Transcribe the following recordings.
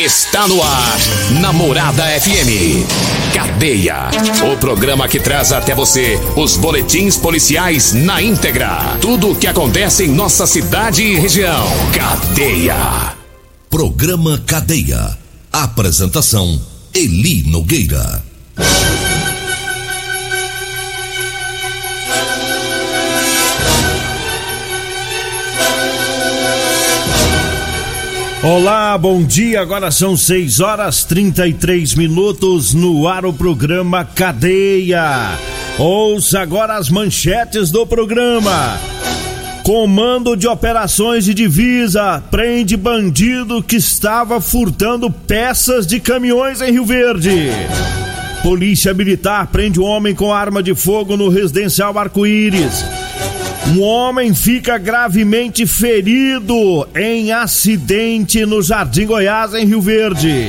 Está no ar, Namorada FM. Cadeia. O programa que traz até você os boletins policiais na íntegra. Tudo o que acontece em nossa cidade e região. Cadeia. Programa Cadeia. Apresentação: Eli Nogueira. Olá, bom dia. Agora são 6 horas 33 minutos no ar o programa Cadeia. Ouça agora as manchetes do programa. Comando de Operações de Divisa prende bandido que estava furtando peças de caminhões em Rio Verde. Polícia Militar prende um homem com arma de fogo no residencial Arco-Íris. Um homem fica gravemente ferido em acidente no Jardim Goiás, em Rio Verde.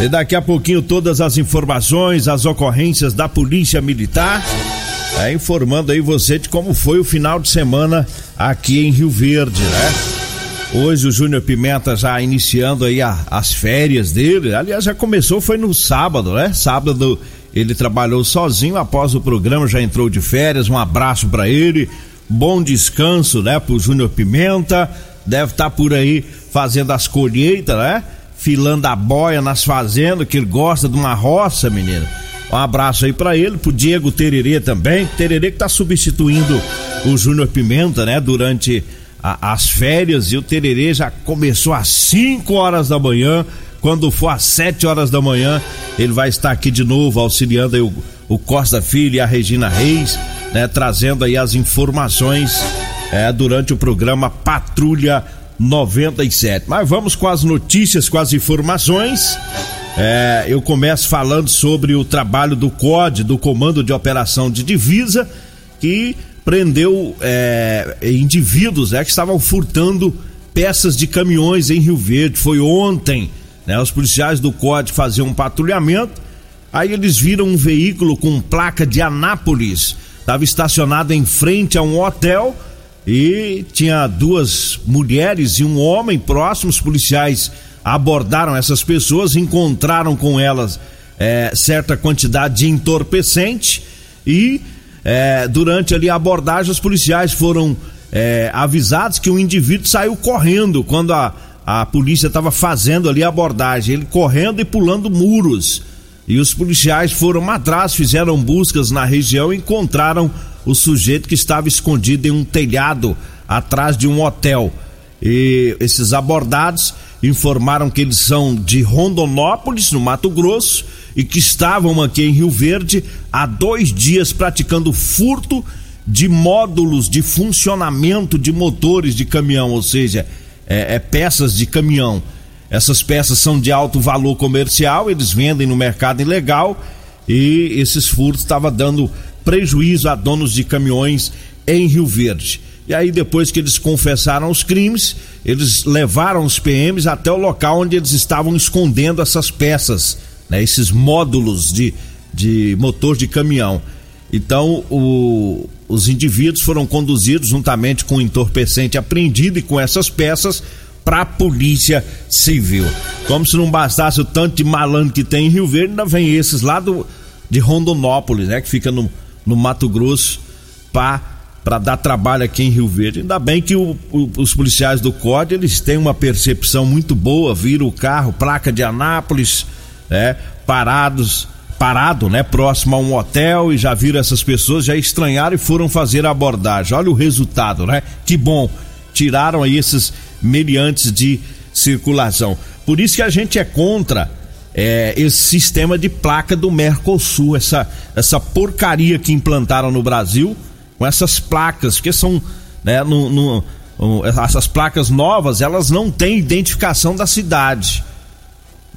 E daqui a pouquinho todas as informações, as ocorrências da Polícia Militar, é, informando aí você de como foi o final de semana aqui em Rio Verde, né? Hoje o Júnior Pimenta já iniciando aí a, as férias dele. Aliás, já começou, foi no sábado, né? Sábado ele trabalhou sozinho após o programa, já entrou de férias. Um abraço para ele. Bom descanso, né, pro Júnior Pimenta. Deve estar tá por aí fazendo as colheitas, né? Filando a boia nas fazendas, que ele gosta de uma roça, menino. Um abraço aí para ele, pro Diego Tererê também. Tererê que tá substituindo o Júnior Pimenta, né, durante a, as férias. E o Tererê já começou às 5 horas da manhã quando for às 7 horas da manhã, ele vai estar aqui de novo auxiliando o, o, Costa Filho e a Regina Reis, né, trazendo aí as informações é, durante o programa Patrulha 97. Mas vamos com as notícias, com as informações. É, eu começo falando sobre o trabalho do COD, do Comando de Operação de Divisa, que prendeu é, indivíduos é, que estavam furtando peças de caminhões em Rio Verde. Foi ontem. Né? Os policiais do COD faziam um patrulhamento, aí eles viram um veículo com placa de Anápolis, estava estacionado em frente a um hotel e tinha duas mulheres e um homem próximos. Os policiais abordaram essas pessoas, encontraram com elas é, certa quantidade de entorpecente e é, durante ali a abordagem os policiais foram é, avisados que o indivíduo saiu correndo quando a a polícia estava fazendo ali a abordagem, ele correndo e pulando muros. E os policiais foram atrás, fizeram buscas na região e encontraram o sujeito que estava escondido em um telhado atrás de um hotel. E esses abordados informaram que eles são de Rondonópolis, no Mato Grosso, e que estavam aqui em Rio Verde há dois dias praticando furto de módulos de funcionamento de motores de caminhão, ou seja, é, é, peças de caminhão. Essas peças são de alto valor comercial, eles vendem no mercado ilegal e esses furtos estavam dando prejuízo a donos de caminhões em Rio Verde. E aí, depois que eles confessaram os crimes, eles levaram os PMs até o local onde eles estavam escondendo essas peças, né, esses módulos de, de motor de caminhão. Então, o, os indivíduos foram conduzidos juntamente com o entorpecente apreendido e com essas peças para a polícia civil. Como se não bastasse o tanto de malandro que tem em Rio Verde, ainda vem esses lá do, de Rondonópolis, né? Que fica no, no Mato Grosso, para dar trabalho aqui em Rio Verde. Ainda bem que o, o, os policiais do COD, eles têm uma percepção muito boa, viram o carro, placa de Anápolis, né? Parados parado, né, próximo a um hotel e já viram essas pessoas, já estranharam e foram fazer a abordagem. Olha o resultado, né? Que bom. Tiraram aí esses meliantes de circulação. Por isso que a gente é contra é, esse sistema de placa do Mercosul, essa, essa porcaria que implantaram no Brasil, com essas placas, que são, né, no, no, essas placas novas, elas não têm identificação da cidade.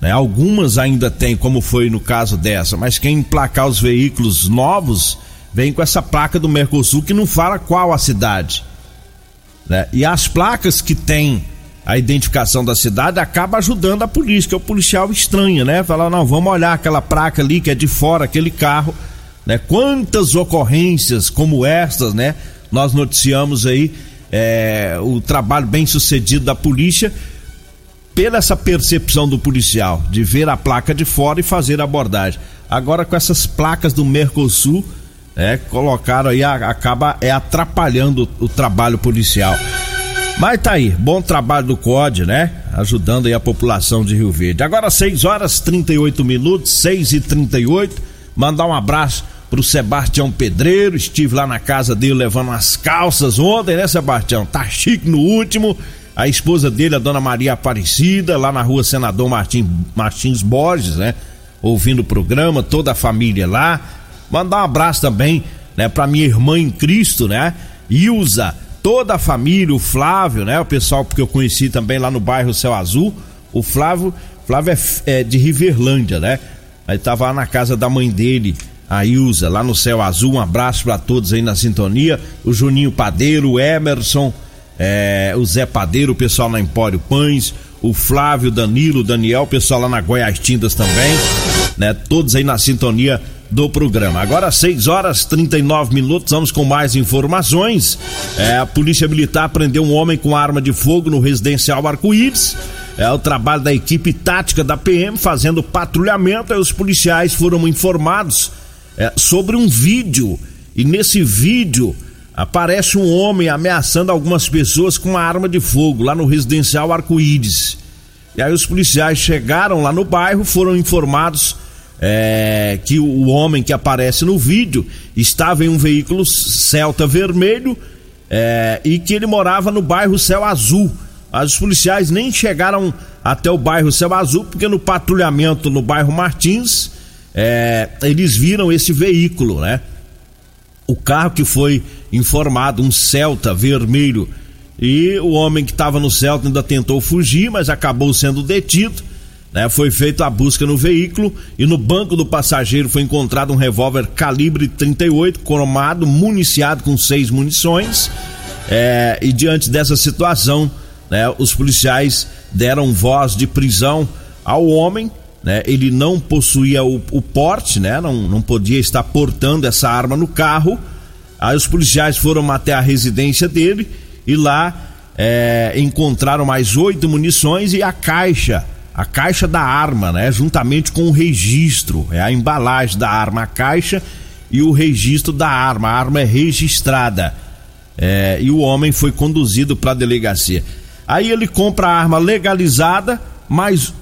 Né? Algumas ainda têm, como foi no caso dessa, mas quem emplacar os veículos novos vem com essa placa do Mercosul que não fala qual a cidade. Né? E as placas que têm a identificação da cidade acaba ajudando a polícia, que é o policial estranha, né? Falar, não, vamos olhar aquela placa ali que é de fora, aquele carro, né? Quantas ocorrências como estas, né? Nós noticiamos aí é, o trabalho bem sucedido da polícia pela essa percepção do policial de ver a placa de fora e fazer a abordagem. Agora com essas placas do Mercosul, é, colocaram aí, acaba é atrapalhando o, o trabalho policial. Mas tá aí, bom trabalho do COD, né? Ajudando aí a população de Rio Verde. Agora 6 horas 38 minutos, 6 e 38 Mandar um abraço pro Sebastião Pedreiro. Estive lá na casa dele levando umas calças ontem, né, Sebastião? Tá chique no último. A esposa dele, a dona Maria Aparecida, lá na rua Senador Martins, Martins Borges, né? Ouvindo o programa, toda a família lá. Mandar um abraço também, né, pra minha irmã em Cristo, né? Ilza toda a família, o Flávio, né? O pessoal que eu conheci também lá no bairro Céu Azul. O Flávio, Flávio é, é de Riverlândia, né? Aí tava lá na casa da mãe dele, a Ilza, lá no Céu Azul. Um abraço para todos aí na sintonia. O Juninho Padeiro, o Emerson, é, o Zé Padeiro, o pessoal na Empório Pães, o Flávio, Danilo, Daniel, o pessoal lá na Goiás Tintas também, né? Todos aí na sintonia do programa. Agora 6 horas 39 minutos, vamos com mais informações. É, a Polícia Militar prendeu um homem com arma de fogo no residencial Arco-Íris. É o trabalho da equipe tática da PM fazendo patrulhamento. Aí os policiais foram informados é, sobre um vídeo. E nesse vídeo aparece um homem ameaçando algumas pessoas com uma arma de fogo lá no residencial Arco-Íris. E aí os policiais chegaram lá no bairro, foram informados é, que o homem que aparece no vídeo estava em um veículo Celta vermelho é, e que ele morava no bairro Céu Azul. Os policiais nem chegaram até o bairro Céu Azul, porque no patrulhamento no bairro Martins, é, eles viram esse veículo, né? O carro que foi informado, um Celta vermelho, e o homem que estava no Celta ainda tentou fugir, mas acabou sendo detido. Né, foi feita a busca no veículo e no banco do passageiro foi encontrado um revólver calibre 38 cromado, municiado com seis munições. É, e diante dessa situação, né, os policiais deram voz de prisão ao homem. Né, ele não possuía o, o porte, né, não, não podia estar portando essa arma no carro. Aí os policiais foram até a residência dele e lá é, encontraram mais oito munições e a caixa a caixa da arma, né? Juntamente com o registro, é a embalagem da arma, a caixa e o registro da arma. A arma é registrada. É, e o homem foi conduzido para a delegacia. Aí ele compra a arma legalizada, mas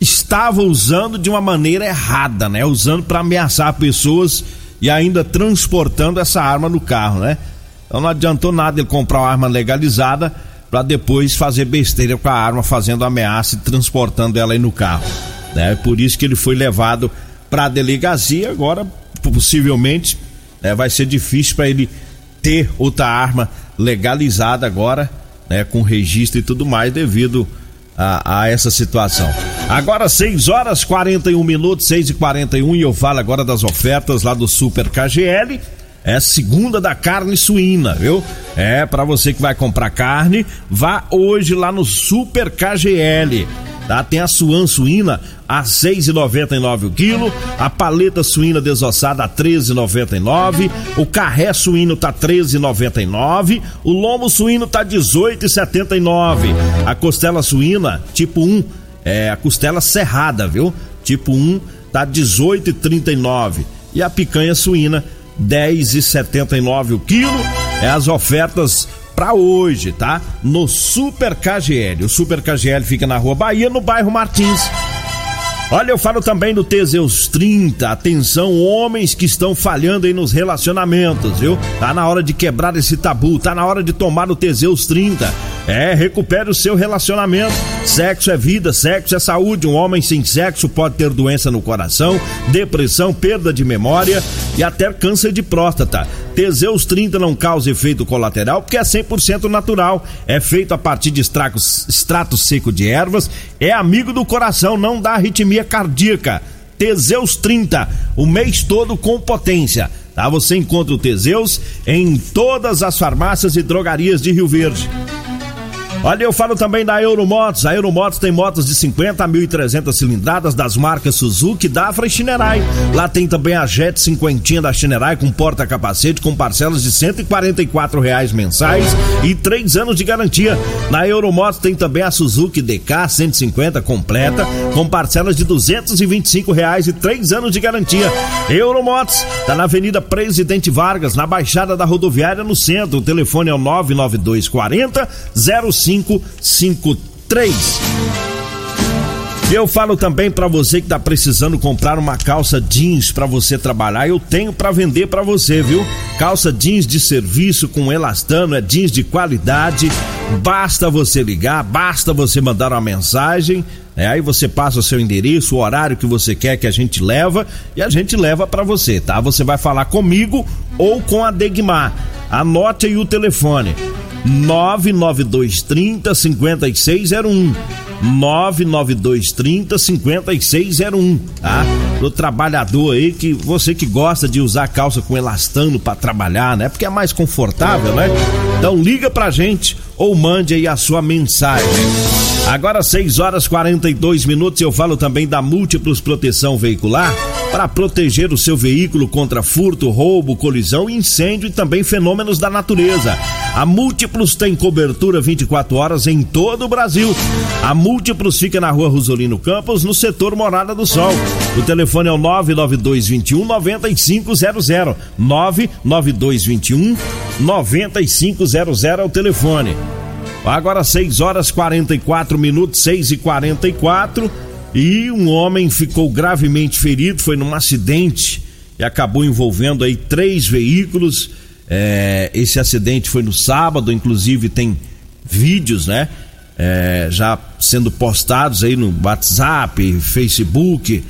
estava usando de uma maneira errada, né? Usando para ameaçar pessoas e ainda transportando essa arma no carro, né? Então não adiantou nada ele comprar uma arma legalizada para depois fazer besteira com a arma, fazendo ameaça e transportando ela aí no carro. Né? Por isso que ele foi levado para a delegacia. Agora, possivelmente, né, vai ser difícil para ele ter outra arma legalizada agora, né, com registro e tudo mais, devido a, a, essa situação. Agora 6 horas 41 minutos, 6 e 41 e eu falo agora das ofertas lá do Super KGL é segunda da carne suína, viu? É para você que vai comprar carne, vá hoje lá no Super KGL. Tá? Tem a suan suína a 6,99 o quilo, a paleta suína desossada a 13,99, o carré suíno tá 13,99, o lombo suíno tá 18,79, a costela suína tipo 1, é a costela serrada, viu? Tipo 1 tá 18,39 e a picanha suína 10,79 o quilo. É as ofertas para hoje, tá? No Super KGL. O Super KGL fica na Rua Bahia, no bairro Martins. Olha, eu falo também do Teseus 30. Atenção, homens que estão falhando aí nos relacionamentos, viu? Tá na hora de quebrar esse tabu, tá na hora de tomar o Teseus 30. É, recupere o seu relacionamento. Sexo é vida, sexo é saúde. Um homem sem sexo pode ter doença no coração, depressão, perda de memória e até câncer de próstata. Teseus 30 não causa efeito colateral porque é 100% natural. É feito a partir de extracos, extrato seco de ervas. É amigo do coração, não dá arritmia cardíaca. Teseus 30, o mês todo com potência. Tá? Você encontra o Teseus em todas as farmácias e drogarias de Rio Verde. Olha, eu falo também da Euromotos. A Euromotos tem motos de 50 a 1.300 cilindradas das marcas Suzuki, Dafra e Shinerai. Lá tem também a Jet 50 da Shinerai com porta-capacete com parcelas de 144 reais mensais e 3 anos de garantia. Na Euromotos tem também a Suzuki DK 150 completa com parcelas de 225 reais e 3 anos de garantia. Euromotos está na Avenida Presidente Vargas, na Baixada da Rodoviária no centro. O telefone é o 99240 05 3553. Eu falo também para você que tá precisando comprar uma calça jeans para você trabalhar, eu tenho para vender para você, viu? Calça jeans de serviço com elastano, é jeans de qualidade. Basta você ligar, basta você mandar uma mensagem, é, aí você passa o seu endereço, o horário que você quer que a gente leva e a gente leva para você, tá? Você vai falar comigo ou com a Degmar. Anote aí o telefone: 99230 5601. 99230 5601, tá? Pro trabalhador aí que você que gosta de usar calça com elastano para trabalhar, né? Porque é mais confortável, né? Então liga pra gente ou mande aí a sua mensagem. Agora 6 horas 42 minutos eu falo também da Múltiplos Proteção Veicular para proteger o seu veículo contra furto, roubo, colisão, incêndio e também fenômenos da natureza. A Múltiplos tem cobertura 24 horas em todo o Brasil. A Múltiplos fica na rua Rosolino Campos, no setor Morada do Sol. O telefone é o 99221 9500. 99221 9500 é o telefone. Agora 6 horas 44 minutos, 6 e 44 e um homem ficou gravemente ferido, foi num acidente e acabou envolvendo aí três veículos. É, esse acidente foi no sábado, inclusive tem vídeos, né? É, já sendo postados aí no WhatsApp, Facebook,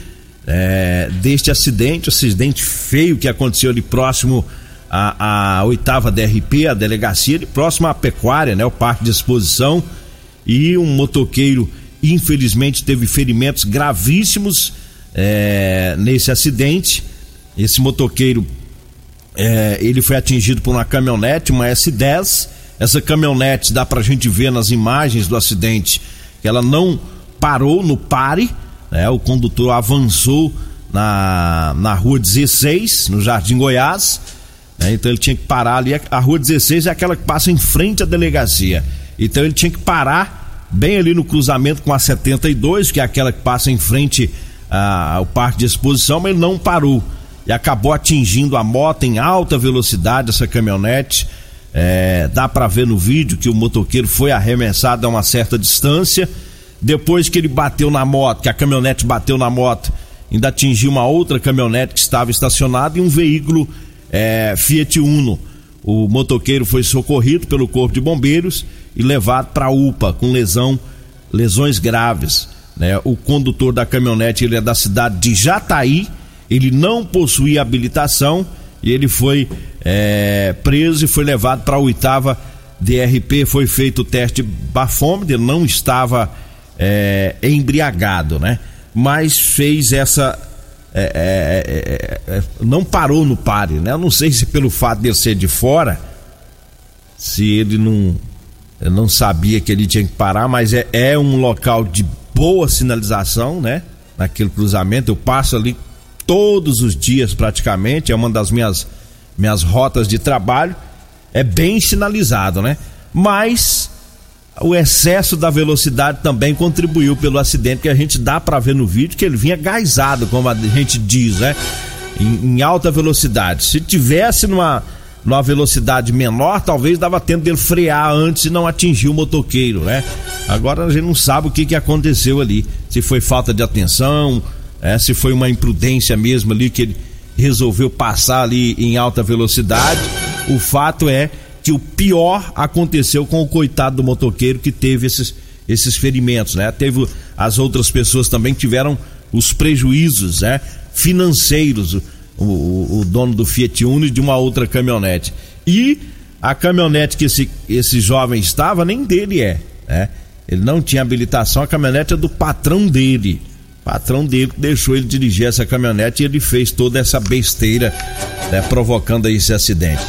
é, deste acidente, acidente feio que aconteceu ali próximo à, oitava DRP, a delegacia, ali próximo à pecuária, né? O parque de exposição, e um motoqueiro infelizmente teve ferimentos gravíssimos é, nesse acidente. Esse motoqueiro é, ele foi atingido por uma caminhonete, uma S10. Essa caminhonete dá pra gente ver nas imagens do acidente que ela não parou no pare, né? O condutor avançou na, na rua 16, no Jardim Goiás. Né? Então ele tinha que parar ali. A rua 16 é aquela que passa em frente à delegacia. Então ele tinha que parar bem ali no cruzamento com a 72, que é aquela que passa em frente ah, ao parque de exposição, mas ele não parou e acabou atingindo a moto em alta velocidade, essa caminhonete. É, dá para ver no vídeo que o motoqueiro foi arremessado a uma certa distância. Depois que ele bateu na moto, que a caminhonete bateu na moto, ainda atingiu uma outra caminhonete que estava estacionada e um veículo é, Fiat Uno. O motoqueiro foi socorrido pelo Corpo de Bombeiros e levado para a UPA com lesão, lesões graves. Né? O condutor da caminhonete ele é da cidade de Jataí, ele não possuía habilitação e ele foi é, preso e foi levado para a oitava DRP. Foi feito o teste bafômetro, ele não estava é, embriagado, né? Mas fez essa é é, é, é, é, não parou no pare, né? Eu não sei se pelo fato de ele ser de fora, se ele não eu não sabia que ele tinha que parar, mas é, é um local de boa sinalização, né? Naquele cruzamento. Eu passo ali todos os dias praticamente, é uma das minhas, minhas rotas de trabalho. É bem sinalizado, né? Mas o excesso da velocidade também contribuiu pelo acidente que a gente dá para ver no vídeo que ele vinha gaisado, como a gente diz, né? Em, em alta velocidade. Se tivesse numa numa velocidade menor, talvez dava tempo dele frear antes e não atingir o motoqueiro, né? Agora a gente não sabe o que, que aconteceu ali. Se foi falta de atenção, é, se foi uma imprudência mesmo ali que ele resolveu passar ali em alta velocidade. O fato é que o pior aconteceu com o coitado do motoqueiro que teve esses, esses ferimentos, né? Teve as outras pessoas também que tiveram os prejuízos, né? Financeiros, o, o, dono do Fiat Uno de uma outra caminhonete. E a caminhonete que esse, esse jovem estava, nem dele é, né? Ele não tinha habilitação, a caminhonete é do patrão dele. O patrão dele deixou ele dirigir essa caminhonete e ele fez toda essa besteira, né, provocando esse acidente.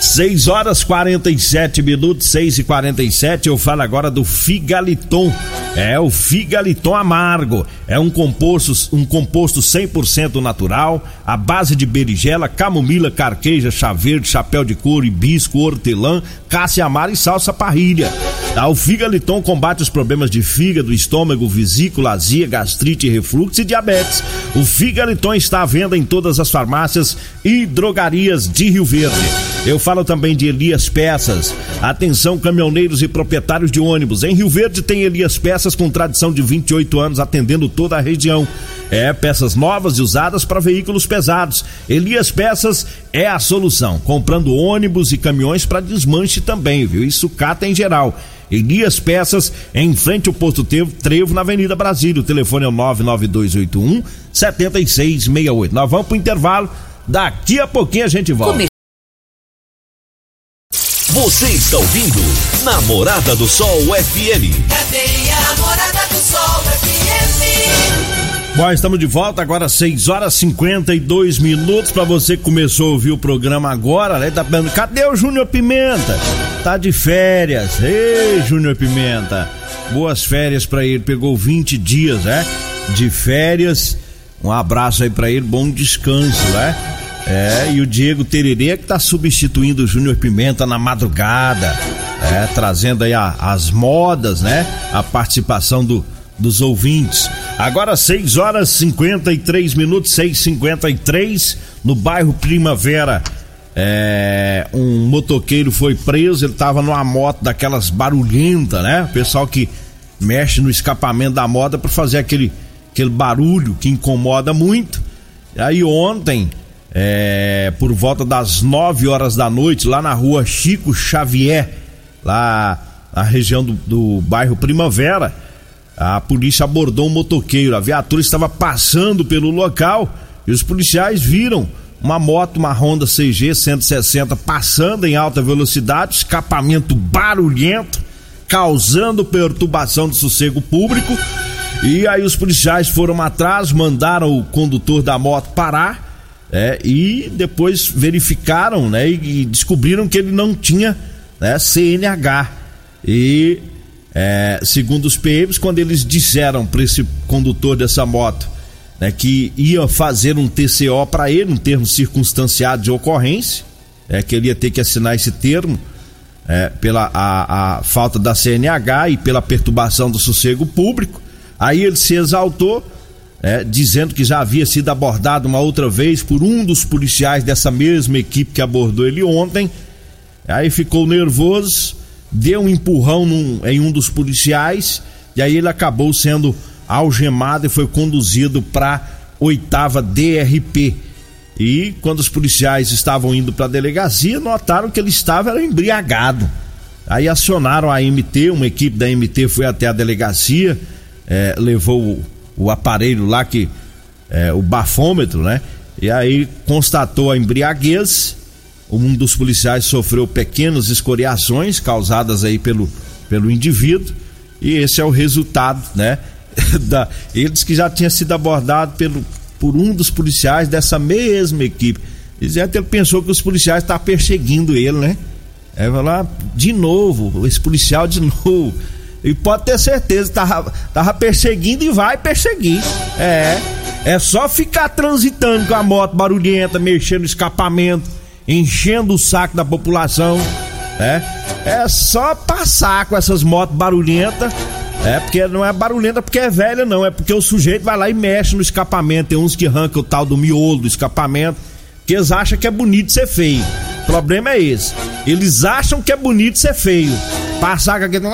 6 horas 47 minutos, 6 e 47 Eu falo agora do Figaliton. É o Figaliton Amargo. É um composto, um composto 100% natural, à base de berigela, camomila, carqueja, chá verde, chapéu de couro, hibisco, hortelã, cássia amara e salsa parrilha. Tá? O Figaliton combate os problemas de fígado, estômago, vesícula, azia, gastrite, refluxo e diabetes. O Figaliton está à venda em todas as farmácias e drogarias de Rio Verde. Eu falo também de Elias Peças. Atenção, caminhoneiros e proprietários de ônibus. Em Rio Verde tem Elias Peças com tradição de 28 anos atendendo toda a região. É, peças novas e usadas para veículos pesados. Elias Peças é a solução. Comprando ônibus e caminhões para desmanche também, viu? E sucata em geral. Elias Peças, em frente ao posto Trevo, na Avenida Brasília. O telefone é o 99281 7668. Nós vamos pro intervalo. Daqui a pouquinho a gente volta. Você está ouvindo Namorada do Sol FM. Cadê a Namorada do Sol FM? Bom, estamos de volta agora 6 horas 52 minutos para você que começou a ouvir o programa agora, né? Tá perguntando, cadê o Júnior Pimenta? Tá de férias. Ei, Júnior Pimenta. Boas férias para ele, pegou 20 dias, né? De férias. Um abraço aí para ele, bom descanso, né? É, e o Diego Tererê que tá substituindo o Júnior Pimenta na madrugada, é, trazendo aí a, as modas, né? A participação do, dos ouvintes. Agora 6 horas 53 minutos, 6:53 no bairro Primavera. É, um motoqueiro foi preso, ele tava numa moto daquelas barulhentas, né? O pessoal que mexe no escapamento da moda para fazer aquele, aquele barulho que incomoda muito. E aí ontem é, por volta das 9 horas da noite, lá na rua Chico Xavier, lá na região do, do bairro Primavera, a polícia abordou um motoqueiro. A viatura estava passando pelo local e os policiais viram uma moto, uma Honda CG 160 passando em alta velocidade, escapamento barulhento, causando perturbação do sossego público. E aí os policiais foram atrás, mandaram o condutor da moto parar é, e depois verificaram né, e, e, descobriram que ele não tinha né, CNH. E é, segundo os PMs, quando eles disseram para esse condutor dessa moto né, que ia fazer um TCO para ele, um termo circunstanciado de ocorrência, é, que ele ia ter que assinar esse termo é, pela a, a falta da CNH e pela perturbação do sossego público. Aí ele se exaltou é, dizendo que já havia sido abordado uma outra vez por um dos policiais dessa mesma equipe que abordou ele ontem. Aí ficou nervoso, deu um empurrão num, em um dos policiais e aí ele acabou sendo algemado e foi conduzido para oitava DRP. E quando os policiais estavam indo para a delegacia, notaram que ele estava embriagado. Aí acionaram a MT, uma equipe da MT foi até a delegacia, é, levou o aparelho lá que é, o bafômetro, né? E aí constatou a embriaguez. Um dos policiais sofreu pequenas escoriações causadas aí pelo, pelo indivíduo. E esse é o resultado, né? da, ele disse que já tinha sido abordado pelo, por um dos policiais dessa mesma equipe. Dizendo que ele pensou que os policiais estavam perseguindo ele, né? Aí vai lá, de novo, esse policial de novo. E pode ter certeza, tava, tava perseguindo e vai perseguir. É. É só ficar transitando com a moto barulhenta, mexendo no escapamento, enchendo o saco da população. É. É só passar com essas motos barulhentas. É, porque não é barulhenta porque é velha, não. É porque o sujeito vai lá e mexe no escapamento. Tem uns que arrancam o tal do miolo do escapamento. Que eles acham que é bonito ser feio. Problema é esse. Eles acham que é bonito ser feio. Passar com aquele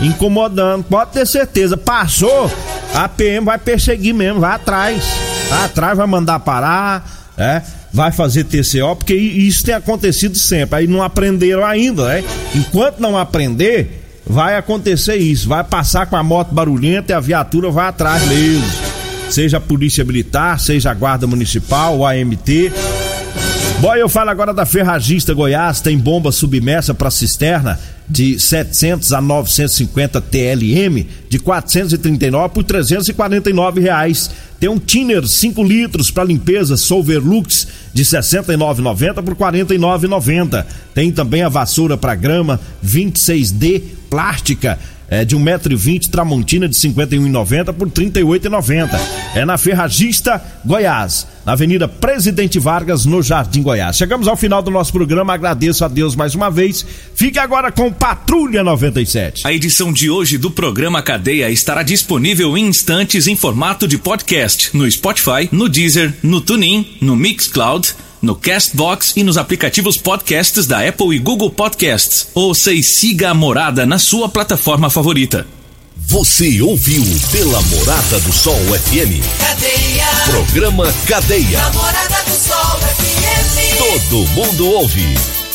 incomodando. Pode ter certeza. Passou, a PM vai perseguir mesmo, vai atrás. Vai atrás, vai mandar parar, é, vai fazer TCO, porque isso tem acontecido sempre. Aí não aprenderam ainda, né? Enquanto não aprender, vai acontecer isso. Vai passar com a moto barulhenta e a viatura vai atrás mesmo. Seja a Polícia Militar, seja a Guarda Municipal, o AMT. Bom, eu falo agora da Ferragista Goiás, tem bomba submersa para cisterna de 700 a 950 TLM de 439 por 349 reais. Tem um Tiner 5 litros para limpeza Solverlux de 69,90 por 49,90. Tem também a vassoura para grama 26D plástica é, de 1,20m, Tramontina de 51,90 por 38,90. É na Ferragista Goiás, na Avenida Presidente Vargas, no Jardim Goiás. Chegamos ao final do nosso programa, agradeço a Deus mais uma vez. Fique agora com Patrulha 97. A edição de hoje do programa Cadeia estará disponível em instantes em formato de podcast no Spotify, no Deezer, no TuneIn, no Mixcloud no Castbox e nos aplicativos podcasts da Apple e Google Podcasts. Ouça e siga a Morada na sua plataforma favorita. Você ouviu pela Morada do Sol FM. Cadeia. Programa Cadeia. Namorada do Sol FM. Todo mundo ouve.